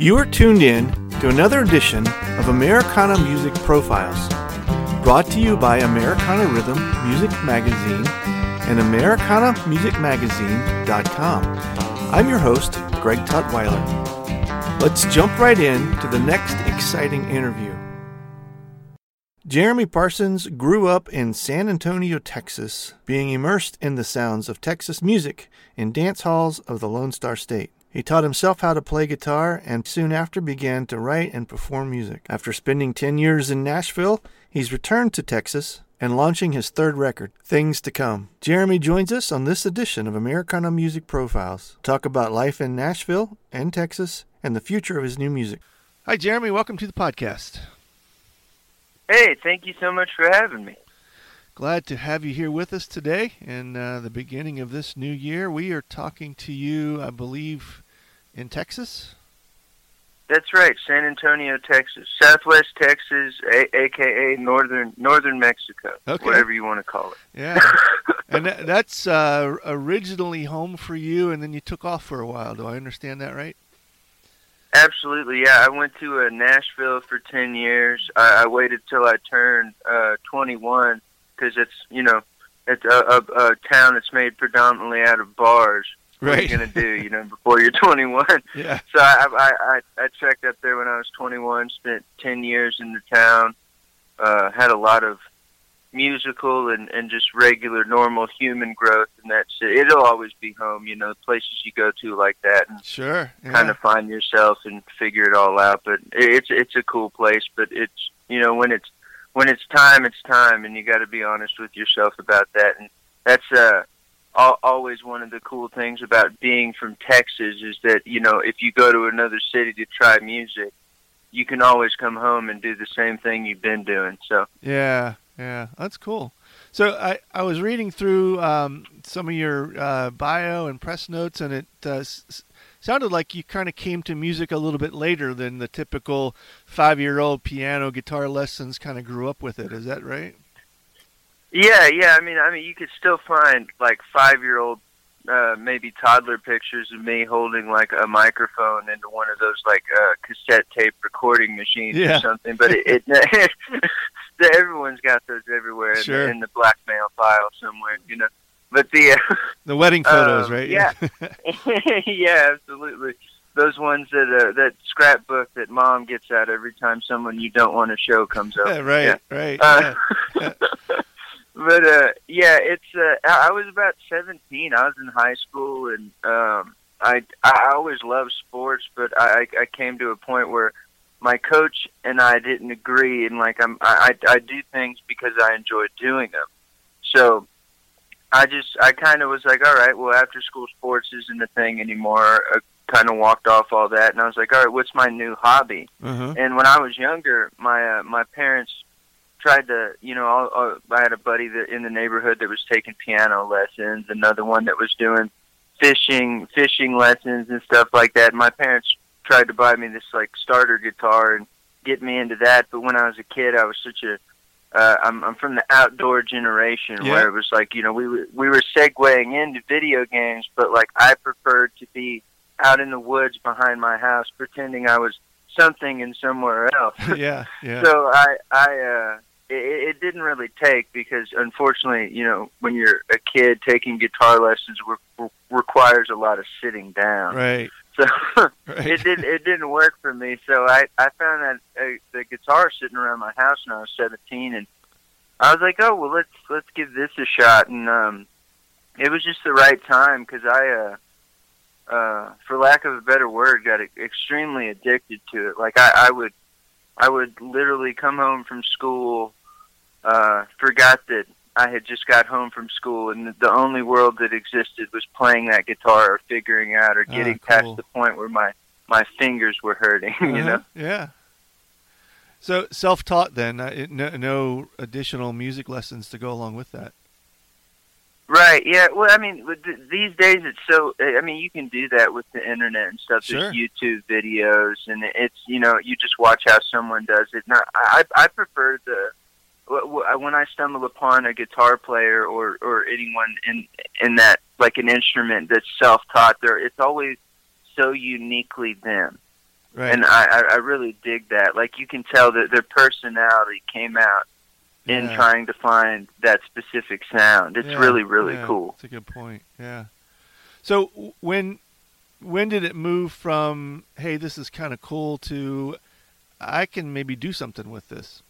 You are tuned in to another edition of Americana Music Profiles, brought to you by Americana Rhythm Music Magazine and AmericanaMusicMagazine.com. I'm your host, Greg Tutwiler. Let's jump right in to the next exciting interview. Jeremy Parsons grew up in San Antonio, Texas, being immersed in the sounds of Texas music in dance halls of the Lone Star State. He taught himself how to play guitar and soon after began to write and perform music. After spending 10 years in Nashville, he's returned to Texas and launching his third record, Things to Come. Jeremy joins us on this edition of Americana Music Profiles. Talk about life in Nashville and Texas and the future of his new music. Hi, Jeremy. Welcome to the podcast. Hey, thank you so much for having me. Glad to have you here with us today in uh, the beginning of this new year. We are talking to you, I believe, in Texas. That's right, San Antonio, Texas, Southwest Texas, a- aka northern northern Mexico, okay. whatever you want to call it. Yeah, and that, that's uh, originally home for you, and then you took off for a while. Do I understand that right? Absolutely, yeah. I went to uh, Nashville for ten years. I, I waited till I turned uh, 21 because it's you know it's a, a, a town that's made predominantly out of bars. Right. What are you gonna do? You know, before you're 21. Yeah. So I I I, I checked up there when I was 21. Spent 10 years in the town. Uh, had a lot of musical and and just regular normal human growth and that's it. It'll always be home, you know, places you go to like that and sure yeah. kind of find yourself and figure it all out. But it's it's a cool place, but it's you know when it's when it's time, it's time, and you got to be honest with yourself about that. And that's uh, al- always one of the cool things about being from Texas is that you know if you go to another city to try music, you can always come home and do the same thing you've been doing. So yeah, yeah, that's cool. So I, I was reading through um, some of your uh, bio and press notes, and it uh, s- sounded like you kind of came to music a little bit later than the typical five-year-old piano guitar lessons kind of grew up with it. Is that right? Yeah, yeah. I mean, I mean, you could still find like five-year-old, uh, maybe toddler pictures of me holding like a microphone into one of those like uh, cassette tape recording machines yeah. or something. But it, it everyone's got those everywhere sure. in, the, in the blackmail file somewhere, you know. But the uh, the wedding photos, um, right? Yeah, yeah, absolutely. Those ones that uh, that scrapbook that mom gets out every time someone you don't want to show comes up. Yeah, right, yeah. right. Uh, yeah. but uh, yeah, it's. Uh, I was about seventeen. I was in high school, and um, I I always loved sports, but I I came to a point where my coach and I didn't agree, and like I'm I I, I do things because I enjoy doing them. So I just I kind of was like, all right, well, after school sports isn't a thing anymore. I kind of walked off all that, and I was like, all right, what's my new hobby? Uh-huh. And when I was younger, my uh, my parents tried to, you know, I'll, I had a buddy that in the neighborhood that was taking piano lessons, another one that was doing fishing fishing lessons and stuff like that. And my parents tried to buy me this like starter guitar and get me into that. But when I was a kid, I was such a uh, I'm, I'm from the outdoor generation Yeah. where it was like you know we were we were segueing into video games, but like I preferred to be out in the woods behind my house, pretending I was something and somewhere else. yeah, yeah. so I I uh, it, it didn't really take because unfortunately you know when you're a kid taking guitar lessons re- re- requires a lot of sitting down. right, So it didn't it didn't work for me. So I I found that uh, the guitar sitting around my house when I was seventeen, and I was like, oh well, let's let's give this a shot. And um, it was just the right time because I, uh, uh, for lack of a better word, got extremely addicted to it. Like I, I would I would literally come home from school, uh, forgot that I had just got home from school, and the only world that existed was playing that guitar or figuring out or Ah, getting cool. past the point where my my fingers were hurting. You Uh-huh, know, Yeah. So self-taught then, uh, no, no additional music lessons to go along with that. right? Yeah. Well, I mean, these days it's so. I mean, you can do that with the internet and stuff. Sure. There's YouTube videos, and it's you know you just watch how someone does it. Now, I I prefer the when I stumble upon a guitar player or or anyone in in that like an instrument that's self-taught. There, it's always so uniquely them. Right. and I, I I really dig that. Like you can tell that their personality came out in Yeah. trying to find that specific sound. It's Yeah, really really yeah, cool. That's a good point. Yeah. So when when did it move from hey this is kind of cool to I can maybe do something with this?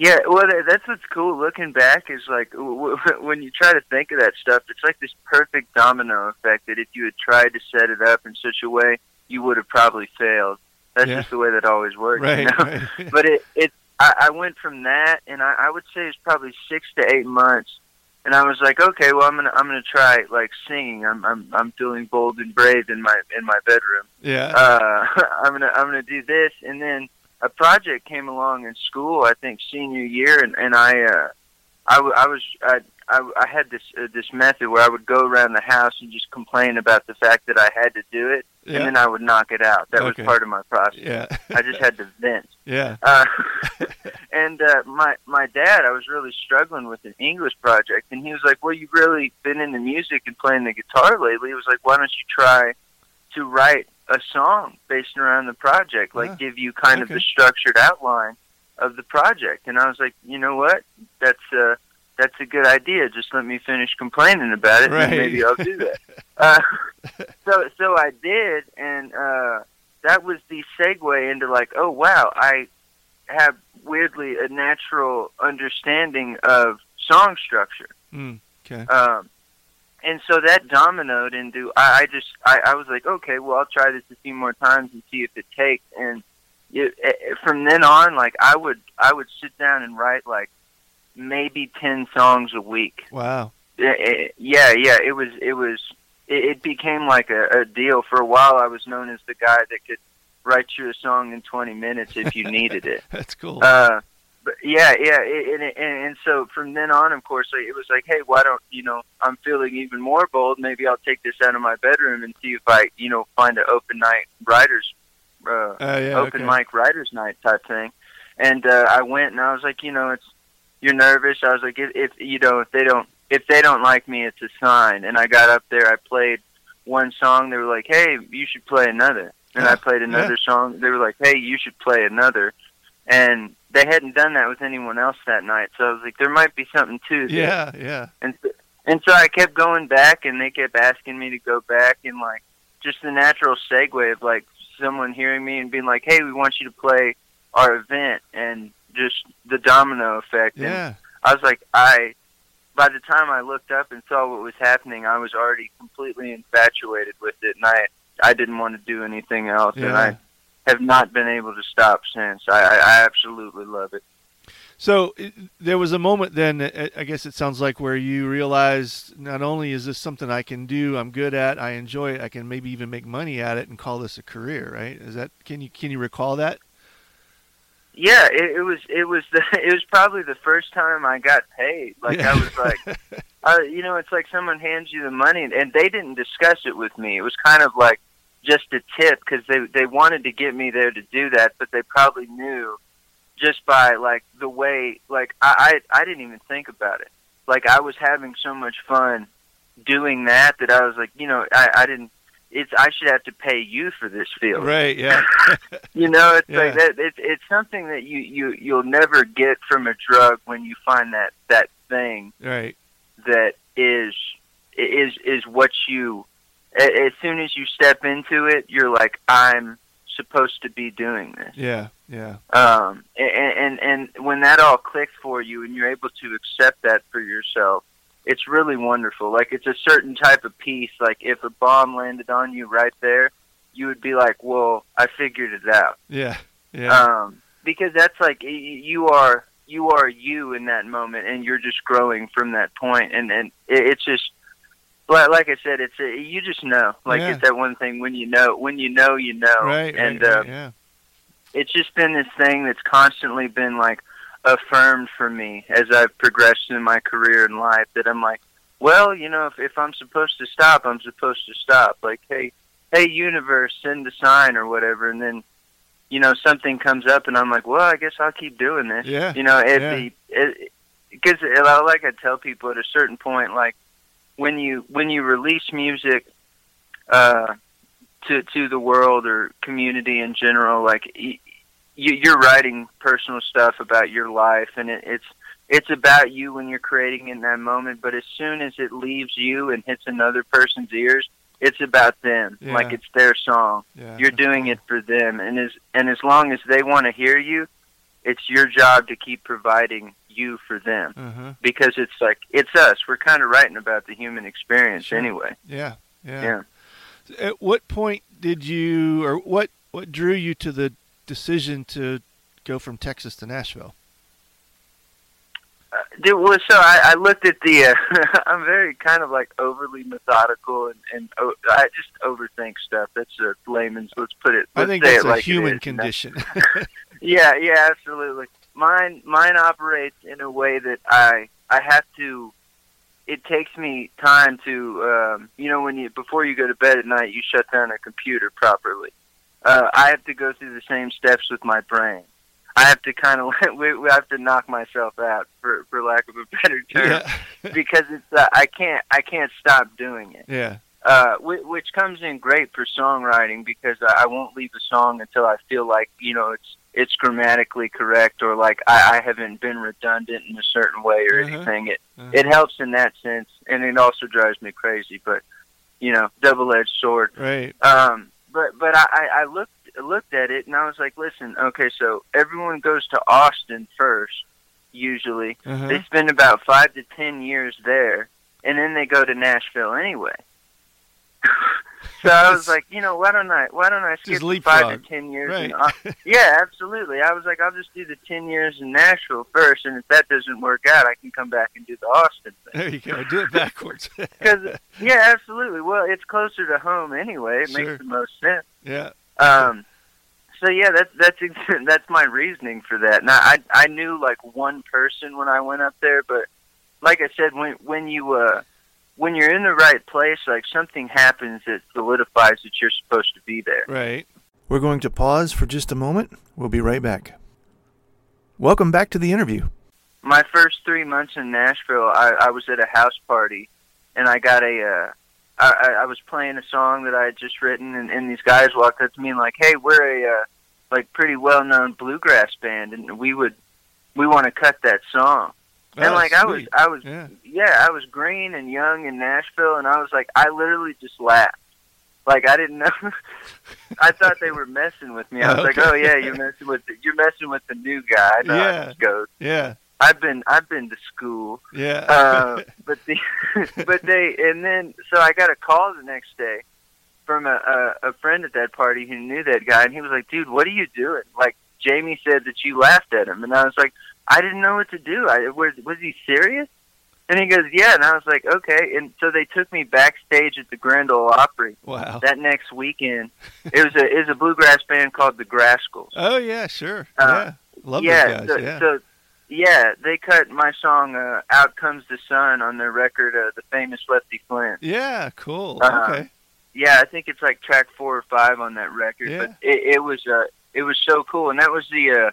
Yeah, well, that's what's cool. Looking back is like w- w- when you try to think of that stuff, it's like this perfect domino effect that if you had tried to set it up in such a way, you would have probably failed. That's Yeah. just the way that always works. Right. You know? right. but it it I, I went from that, and I, I would say it's probably six to eight months, and I was like, okay, well, I'm gonna I'm gonna try like singing. I'm I'm I'm feeling bold and brave in my in my bedroom. yeah. Uh, I'm gonna I'm gonna do this, and then a project came along in school. I think senior year, and and I uh, I, w- I was I, I I had this uh, this method where I would go around the house and just complain about the fact that I had to do it, yeah. and then I would knock it out. That Okay. was part of my process. yeah. I just had to vent. yeah. Uh, and uh, my my dad, I was really struggling with an English project, and he was like, "Well, you've really been into music and playing the guitar lately." He was like, "Why don't you try to write a song based around the project? Like, Ah, give you kind of the structured outline of the project." And I was like, "You know what? That's uh, that's a good idea. Just let me finish complaining about it, Right. and maybe I'll do that." uh, so so I did, and uh, that was the segue into like, oh wow, I have weirdly a natural understanding of song structure. Mm, okay. Um, and so that dominoed into I, I just I, I was like, okay, well I'll try this a few more times and see if it takes. And it, it, eh, eh, from then on, like I would I would sit down and write like maybe ten songs a week. Wow. It, it, yeah, yeah, it was it was it, it became like a, a deal. For a while, I was known as the guy that could write you a song in 20 minutes if you needed it. That's cool. Uh, but yeah, yeah, and, and and so from then on, of course, it was like, hey, why don't you know? I'm feeling even more bold. Maybe I'll take this out of my bedroom and see if I, you know, find an open night writers, uh, Uh, yeah. open okay. mic writers night type thing. And uh, I went and I was like, you know, it's you're nervous. I was like, if, if you know, if they don't, if they don't like me, it's a sign. And I got up there, I played one song. They were like, hey, you should play another. And I played another song. They were like, hey, you should play another. And they hadn't done that with anyone else that night. So I was like, there might be something to this. Yeah. Yeah. And and so I kept going back, and they kept asking me to go back, and like just the natural segue of like someone hearing me and being like, "Hey, we want you to play our event," and just the domino effect. And Yeah. I was like, I. By the time I looked up and saw what was happening, I was already completely infatuated with it, and I I didn't want to do anything else, and I have not been able to stop since. I I, absolutely love it. So there was a moment then, uh, I guess it sounds like, where you realized not only is this something I can do, I'm good at, I enjoy it, I can maybe even make money at it and call this a career, right? Is that can you can you recall that? Yeah, it, it was it was the it was probably the first time I got paid. Like Yeah. I was like, uh, you know, it's like someone hands you the money, and they didn't discuss it with me. It was kind of like just a tip because they they wanted to get me there to do that, but they probably knew just by like the way like I I, I didn't even think about it. Like I was having so much fun doing that that I was like, you know, I I didn't. It's I should have to pay you for this feeling. right. Yeah. You know, it's like that. It's it's something that you you you'll never get from a drug when you find that that thing right. that is is is what you. A- As soon as you step into it, you're like, I'm supposed to be doing this. Yeah. Yeah. Um, and, and and when that all clicks for you, and you're able to accept that for yourself, it's really wonderful. Like it's a certain type of peace. Like if a bomb landed on you right there, you would be like, "Well, I figured it out." Yeah. Yeah. um, because that's like you are you are you in that moment, and you're just growing from that point, and and it's just like like I said, it's a, you just know, like Yeah. it's that one thing when you know when you know you know, right. and right, uh, right, yeah. it's just been this thing that's constantly been like affirmed for me as I've progressed in my career and life that I'm like, well, you know, if if I'm supposed to stop, I'm supposed to stop. Like, hey, hey, universe, send a sign or whatever, and then, you know, something comes up, and I'm like, well, I guess I'll keep doing this. Yeah. You know, at Yeah. the it, because like I tell people at a certain point, like when you when you release music, uh, to to the world or community in general. Like y- you, you're writing personal stuff about your life, and it, it's it's about you when you're creating in that moment. But as soon as it leaves you and hits another person's ears, it's about them. Yeah. Like it's their song. Yeah, You're doing cool. it for them, and as and as long as they want to hear you, it's your job to keep providing you for them Uh-huh. because it's like it's us. We're kind of writing about the human experience Sure. anyway. Yeah, yeah. Yeah. At what point did you, or what, what drew you to the decision to go from Texas to Nashville? Uh, dude, well, so I, I looked at the. Uh, I'm very kind of like overly methodical and and oh, I just overthink stuff. That's a layman's. Let's put it. I let's think that's it a like human condition. Yeah, yeah, absolutely. Mine mine operates in a way that I I have to it takes me time to um you know when you before you go to bed at night you shut down a computer properly. Uh I have to go through the same steps with my brain. I have to kind of we, we have to knock myself out for for lack of a better term yeah, because it's uh, I can't I can't stop doing it yeah, uh, whi- which comes in great for songwriting because I I won't leave a song until I feel like you know it's it's grammatically correct or like I, I haven't been redundant in a certain way or Uh-huh. anything. It Uh-huh. it helps in that sense, and it also drives me crazy. But you know, double edged sword. right. Um, but but I, I looked looked at it and I was like, listen, okay, so everyone goes to Austin first, usually. Uh-huh. They spend about five to ten years there, and then they go to Nashville anyway. so I was like, you know, why don't I why don't I skip Just the leapfrog. five to ten years? Right. In, Au- yeah, absolutely. I was like, I'll just do the ten years in Nashville first, and if that doesn't work out, I can come back and do the Austin thing. There you go. Do it backwards. Because yeah, absolutely. Well, it's closer to home anyway. It Sure. makes the most sense. yeah. Um, so yeah, that's that's ex- that's my reasoning for that. Now I I knew like one person when I went up there, but like I said, when when you uh when you're in the right place, like something happens that solidifies that you're supposed to be there. Right. We're going to pause for just a moment. We'll be right back. Welcome back to the interview. My first three months in Nashville, I, I was at a house party, and I got a. Uh, I, I I was playing a song that I had just written, and, and these guys walked up to me and like, "Hey, we're a uh, like pretty well known bluegrass band, and we would we want to cut that song." And Oh, like I was. I was, Yeah. yeah, I was green and young in Nashville, and I was like, I literally just laughed. Like I didn't know. I thought they were messing with me. I was like, "Oh yeah, you're messing with the, you're messing with the new guy." How Yeah. goes. Yeah. I've been I've been to school, Yeah. uh, but the but they and then so I got a call the next day from a, a a friend at that party who knew that guy, and he was like, "Dude, what are you doing?" Like Jamie said that you laughed at him, and I was like, "I didn't know what to do. I was was he serious?" And he goes, "Yeah," and I was like, "Okay." And so they took me backstage at the Grand Ole Opry wow. that next weekend. It was a it was a bluegrass band called the Grascals. Oh yeah, sure. Uh, yeah. Love yeah, those guys. so, yeah. so yeah, they cut my song uh, "Out Comes the Sun" on their record, uh, the famous Lefty Flynn's. yeah, cool. Uh, okay. Yeah, I think it's like track four or five on that record. Yeah. But it, it was uh, it was so cool, and that was the. Uh,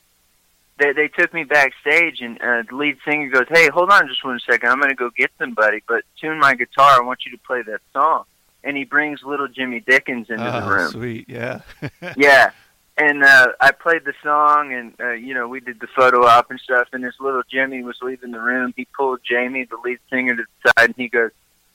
they they took me backstage, and uh, the lead singer goes, "Hey, hold on just one second. I'm gonna go get somebody, but tune my guitar. I want you to play that song." And he brings little Jimmy Dickens into the Oh, room. sweet. Yeah. yeah and uh i played the song and uh you know we did the photo op and stuff and this little jimmy was leaving the room he pulled jamie the lead singer to the side and he goes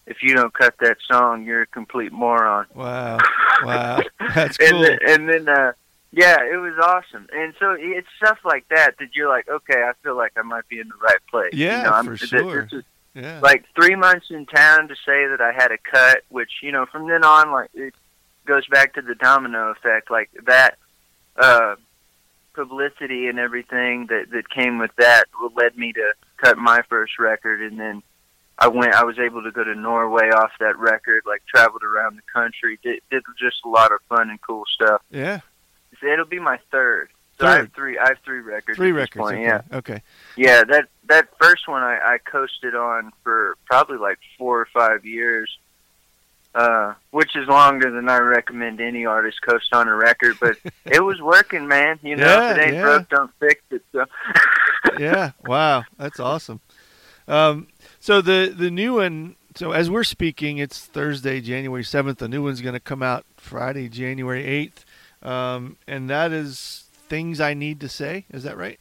if you don't cut that song you're a complete moron wow. Wow. That's and cool. then, and then uh yeah it was awesome and so it's stuff like that that you're like okay i feel like i might be in the right place Yeah, you know, I'm- for sure. this is yeah. like three months in town to say that I had a cut, which you know from then on, like it goes back to the domino effect, like that uh, publicity and everything that that came with that led me to cut my first record, and then I went. I was able to go to Norway off that record, like traveled around the country, did, did just a lot of fun and cool stuff. yeah. It'll be my third. So I have three. I have three records. Three records. Point, okay. Yeah. Okay. Yeah, that that first one I, I coasted on for probably like four or five years, uh, which is longer than I recommend any artist coast on a record. But it was working, man. You know, if it ain't yeah. broke, don't fix it. So yeah. Wow. That's awesome. Um, so the the new one so as we're speaking, it's Thursday, January seventh. The new one's going to come out Friday, January eighth, um, and that is things I need to say. Is that right?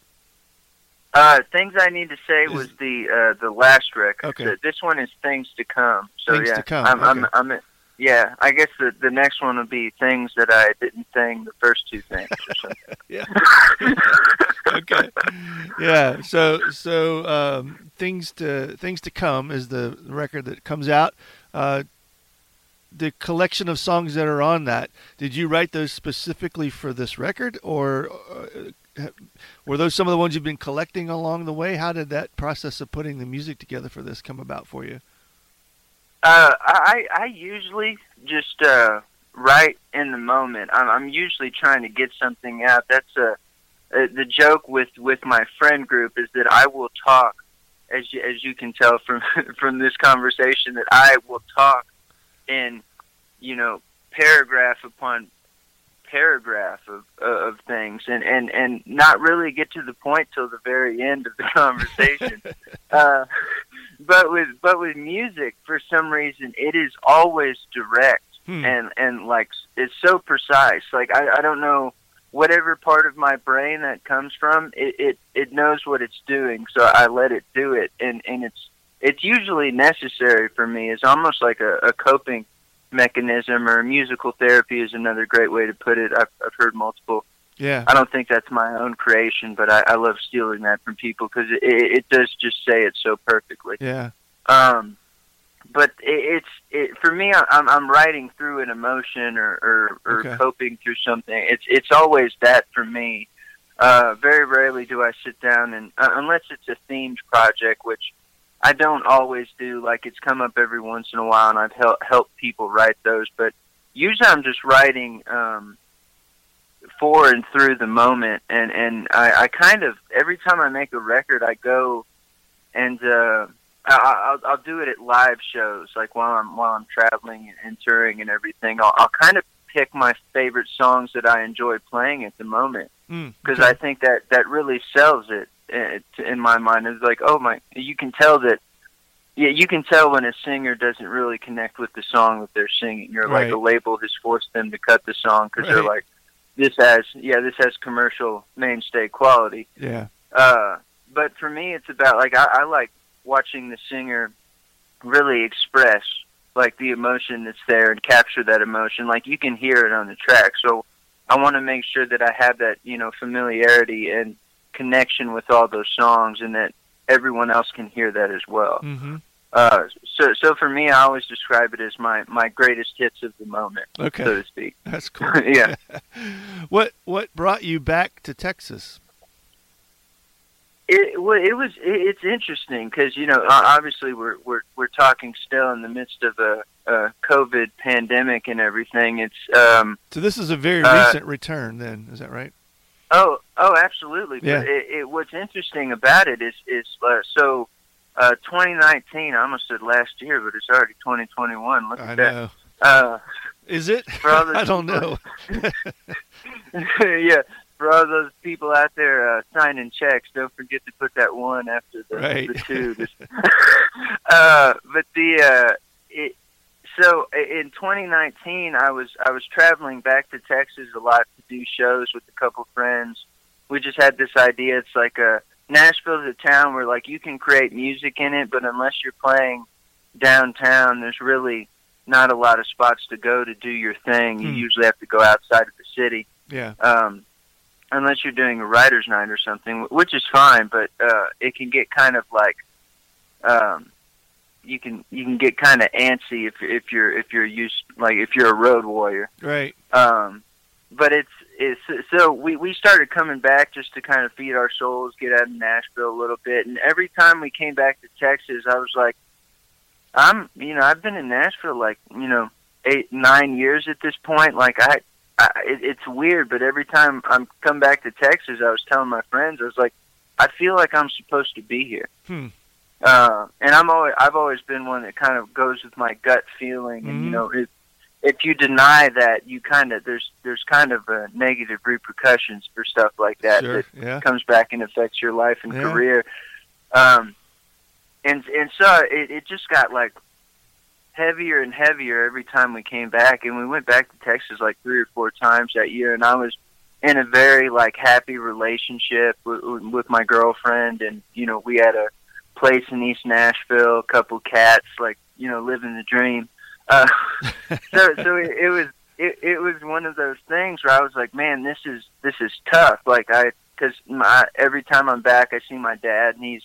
Uh, things I need to say was the uh, the last record. Okay. The- this one is things to come. So Things yeah, to come, I'm, I'm, okay. I'm, yeah. I guess the the next one will be things that I didn't sing the first two things or. Yeah. okay. Yeah. So so um, things to things to come is the record that comes out. Uh, the collection of songs that are on that. Did you write those specifically for this record, or uh, were those some of the ones you've been collecting along the way? How did that process of putting the music together for this come about for you? Uh, I I usually just uh, write in the moment. I'm, I'm usually trying to get something out. That's a uh, the joke with with my friend group is that I will talk, as you, as you can tell from from this conversation, that I will talk in you know paragraph upon paragraph of uh, of things and and and not really get to the point till the very end of the conversation uh but with but with music for some reason it is always direct Hmm. and and like it's so precise like i i don't know whatever part of my brain that comes from it it it knows what it's doing so i let it do it and and it's it's usually necessary for me it's almost like a, a coping mechanism or musical therapy is another great way to put it i've, I've heard multiple yeah. I don't think that's my own creation, but I, I love stealing that from people because it, it, it does just say it so perfectly. Yeah. Um, but it, it's it, for me. I'm I'm writing through an emotion or or, or Okay. coping through something. It's it's always that for me. Uh, very rarely do I sit down and uh, unless it's a themed project, which I don't always do. Like it's come up every once in a while, and I've helped helped people write those. But usually, I'm just writing. Um, for and through the moment and and I, I kind of every time I make a record I go and uh I, I'll I'll do it at live shows like while I'm while I'm traveling and touring and everything I'll, I'll kind of pick my favorite songs that I enjoy playing at the moment Mm, because okay. I think that that really sells it in my mind it's like oh my you can tell that yeah you can tell when a singer doesn't really connect with the song that they're singing. Like Right. a label has forced them to cut the song because they're like this has yeah this has commercial mainstay quality. Yeah. uh but for me it's about like I, I like watching the singer really express like the emotion that's there and capture that emotion. Like you can hear it on the track. So i want to make sure that i have that you know familiarity and connection with all those songs and that everyone else can hear that as well hmm uh so so for me i always describe it as my my greatest hits of the moment Okay. so to speak That's cool. yeah what what brought you back to Texas? It well, it was it, it's interesting because you know obviously we're we're we're talking still in the midst of a, a COVID pandemic and everything. It's um So this is a very Uh, recent return, then, is that right? Oh oh absolutely. Yeah. But it, it what's interesting about it is is uh, so uh 2019. I almost said last year, but it's already 2021. Look I at that. know. Uh, Is it? For all the I don't know. yeah. For all those people out there uh, signing checks, don't forget to put that one after the, Right. the two. Uh, but the uh, it, so in 2019, I was I was traveling back to Texas a lot to do shows with a couple friends. We just had this idea. It's like a Nashville's a town where like you can create music in it, but unless you're playing downtown, there's really not a lot of spots to go to do your thing. You Hmm. usually have to go outside of the city Yeah. um, unless you're doing a writer's night or something, which is fine. But uh, it can get kind of like um, you can you can get kind of antsy if if you're if you're used like if you're a road warrior. Right. Um, but it's it's so we we started coming back just to kind of feed our souls, get out of Nashville a little bit, and every time we came back to Texas, I was like, I'm you know I've been in Nashville like you know eight nine years at this point. Like I, I it, it's weird, but every time I'm come back to Texas, I was telling my friends, I was like, I feel like I'm supposed to be here. Hmm. Uh, and I'm always I've always been one that kind of goes with my gut feeling, and you Mhm. know if if you deny that, you kind of there's there's kind of uh, negative repercussions for stuff like that Sure. that Yeah. comes back and affects your life and Yeah. career. Um, and and so it, it just got like heavier and heavier every time we came back, and we went back to Texas like three or four times that year, and I was in a very like happy relationship with, with my girlfriend, and you know we had a place in East Nashville, a couple cats, like you know living the dream. Uh, so so it, it was it, it was one of those things where I was like, man, this is this is tough. Like I because my every time I'm back, I see my dad, and he's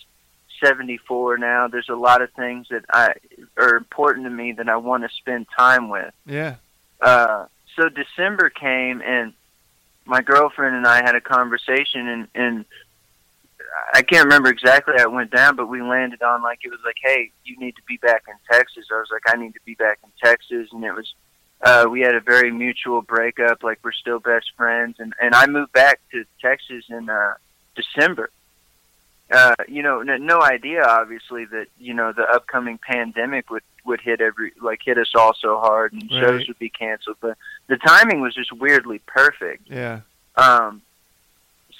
74 now. There's a lot of things that I are important to me that I want to spend time with. Yeah. Uh, so December came, and my girlfriend and I had a conversation, and and I can't remember exactly how it went down, but we landed on like it was like, hey, you need to be back in Texas. I was like, I need to be back in Texas, and it was. Uh, we had a very mutual breakup. Like we're still best friends, and and I moved back to Texas in uh, December. Uh, you know, no, no idea, obviously, that you know the upcoming pandemic would would hit every like hit us all so hard, and Right. shows would be canceled. But the timing was just weirdly perfect. Yeah. Um,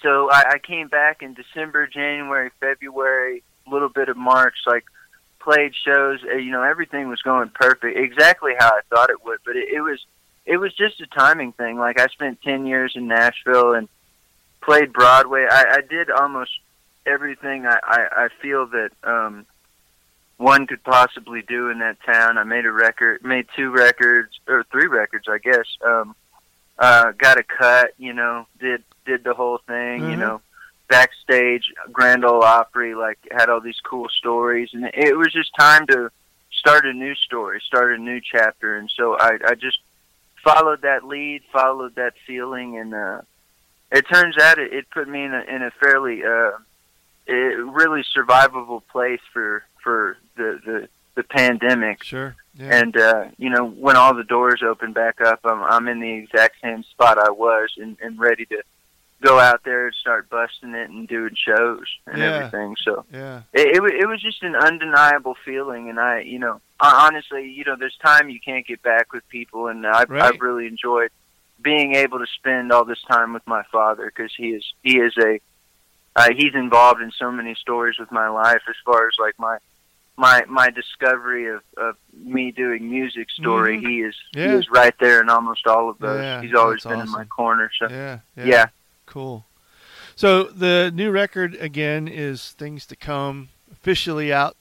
so I, I came back in December, January, February, a little bit of March, like played shows. uh, You know, everything was going perfect, exactly how I thought it would. But it, it was, it was just a timing thing. Like I spent ten years in Nashville and played Broadway. I, I did almost everything I, I, I feel that um, one could possibly do in that town. I made a record, made two records or three records, I guess. Um, uh, got a cut, you know, did did the whole thing, you Mhm. know, backstage, Grand Ole Opry, like had all these cool stories, and it was just time to start a new story, start a new chapter, and so I I just followed that lead, followed that feeling, and uh, it turns out it, it put me in a in a fairly uh, it, really survivable place for for the the the pandemic. Sure. Yeah. And uh, you know, when all the doors open back up, I'm I'm in the exact same spot I was, and, and ready to go out there and start busting it and doing shows and Yeah. everything. So yeah. it, it it was just an undeniable feeling, and I, you know, hon- honestly, you know, there's time you can't get back with people, and I've Right. I've really enjoyed being able to spend all this time with my father because he is he is a uh, he's involved in so many stories with my life as far as like my my my discovery of, of me doing music story. Mhm. He is Yeah. he is right there in almost all of those. Yeah, he's always been in my corner. So Yeah. Yeah. yeah. Cool. So the new record again is "Things to Come," officially out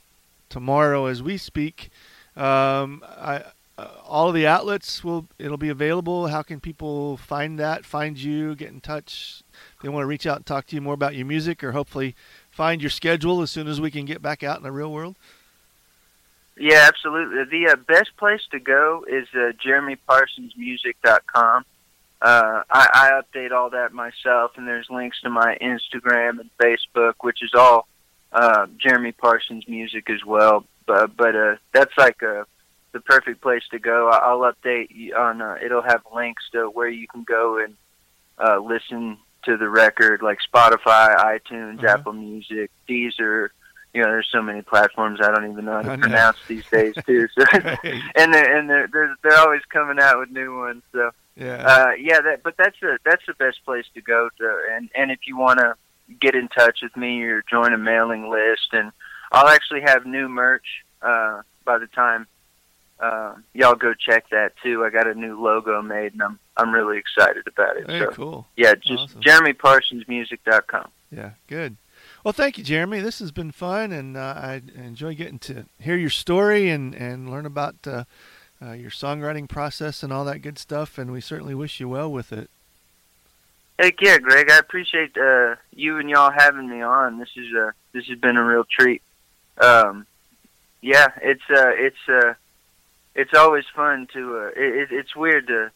tomorrow as we speak. Um, I, uh, all of the outlets will it'll be available. How can people find that? Find you? Get in touch? If they want to reach out and talk to you more about your music, or hopefully find your schedule as soon as we can get back out in the real world. Yeah, absolutely. The uh, best place to go is uh, jeremyparsonsmusic.com. Uh, I, I update all that myself, and there's links to my Instagram and Facebook, which is all uh, Jeremy Parsons Music as well. But but uh, that's like uh, the perfect place to go. I- I'll update you on. Uh, it'll have links to where you can go and uh, listen to the record, like Spotify, iTunes, Uh-huh. Apple Music, Deezer. You know, there's so many platforms I don't even know how to pronounce these days too. So, Right. and they're, and they're, they're they're always coming out with new ones. So Yeah. uh, yeah, that but that's the that's the best place to go to. And and if you want to get in touch with me or join a mailing list, and I'll actually have new merch uh, by the time uh, y'all go check that too. I got a new logo made, and I'm I'm really excited about it. Very so cool. yeah, just Awesome. JeremyParsonsMusic.com. Yeah, good. Well, thank you, Jeremy. This has been fun, and uh, I enjoy getting to hear your story and, and learn about uh, uh, your songwriting process and all that good stuff. And we certainly wish you well with it. Heck yeah, Greg. I appreciate uh, you and y'all having me on. This is uh, this has been a real treat. Um, yeah, it's uh, it's it's always fun to. It, it's weird to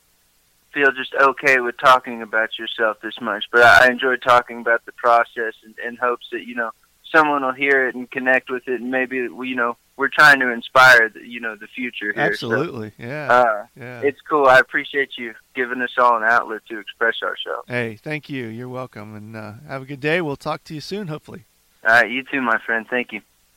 feel just okay with talking about yourself this much, but I, I enjoy talking about the process in, in hopes that you know someone will hear it and connect with it, and maybe you know we're trying to inspire the, you know the future here. So, Absolutely. Yeah. uh, yeah. it's cool. I appreciate you giving us all an outlet to express ourselves. hey, thank you. You're welcome. And uh, have a good day. We'll talk to you soon, hopefully. All right, you too, my friend. Thank you.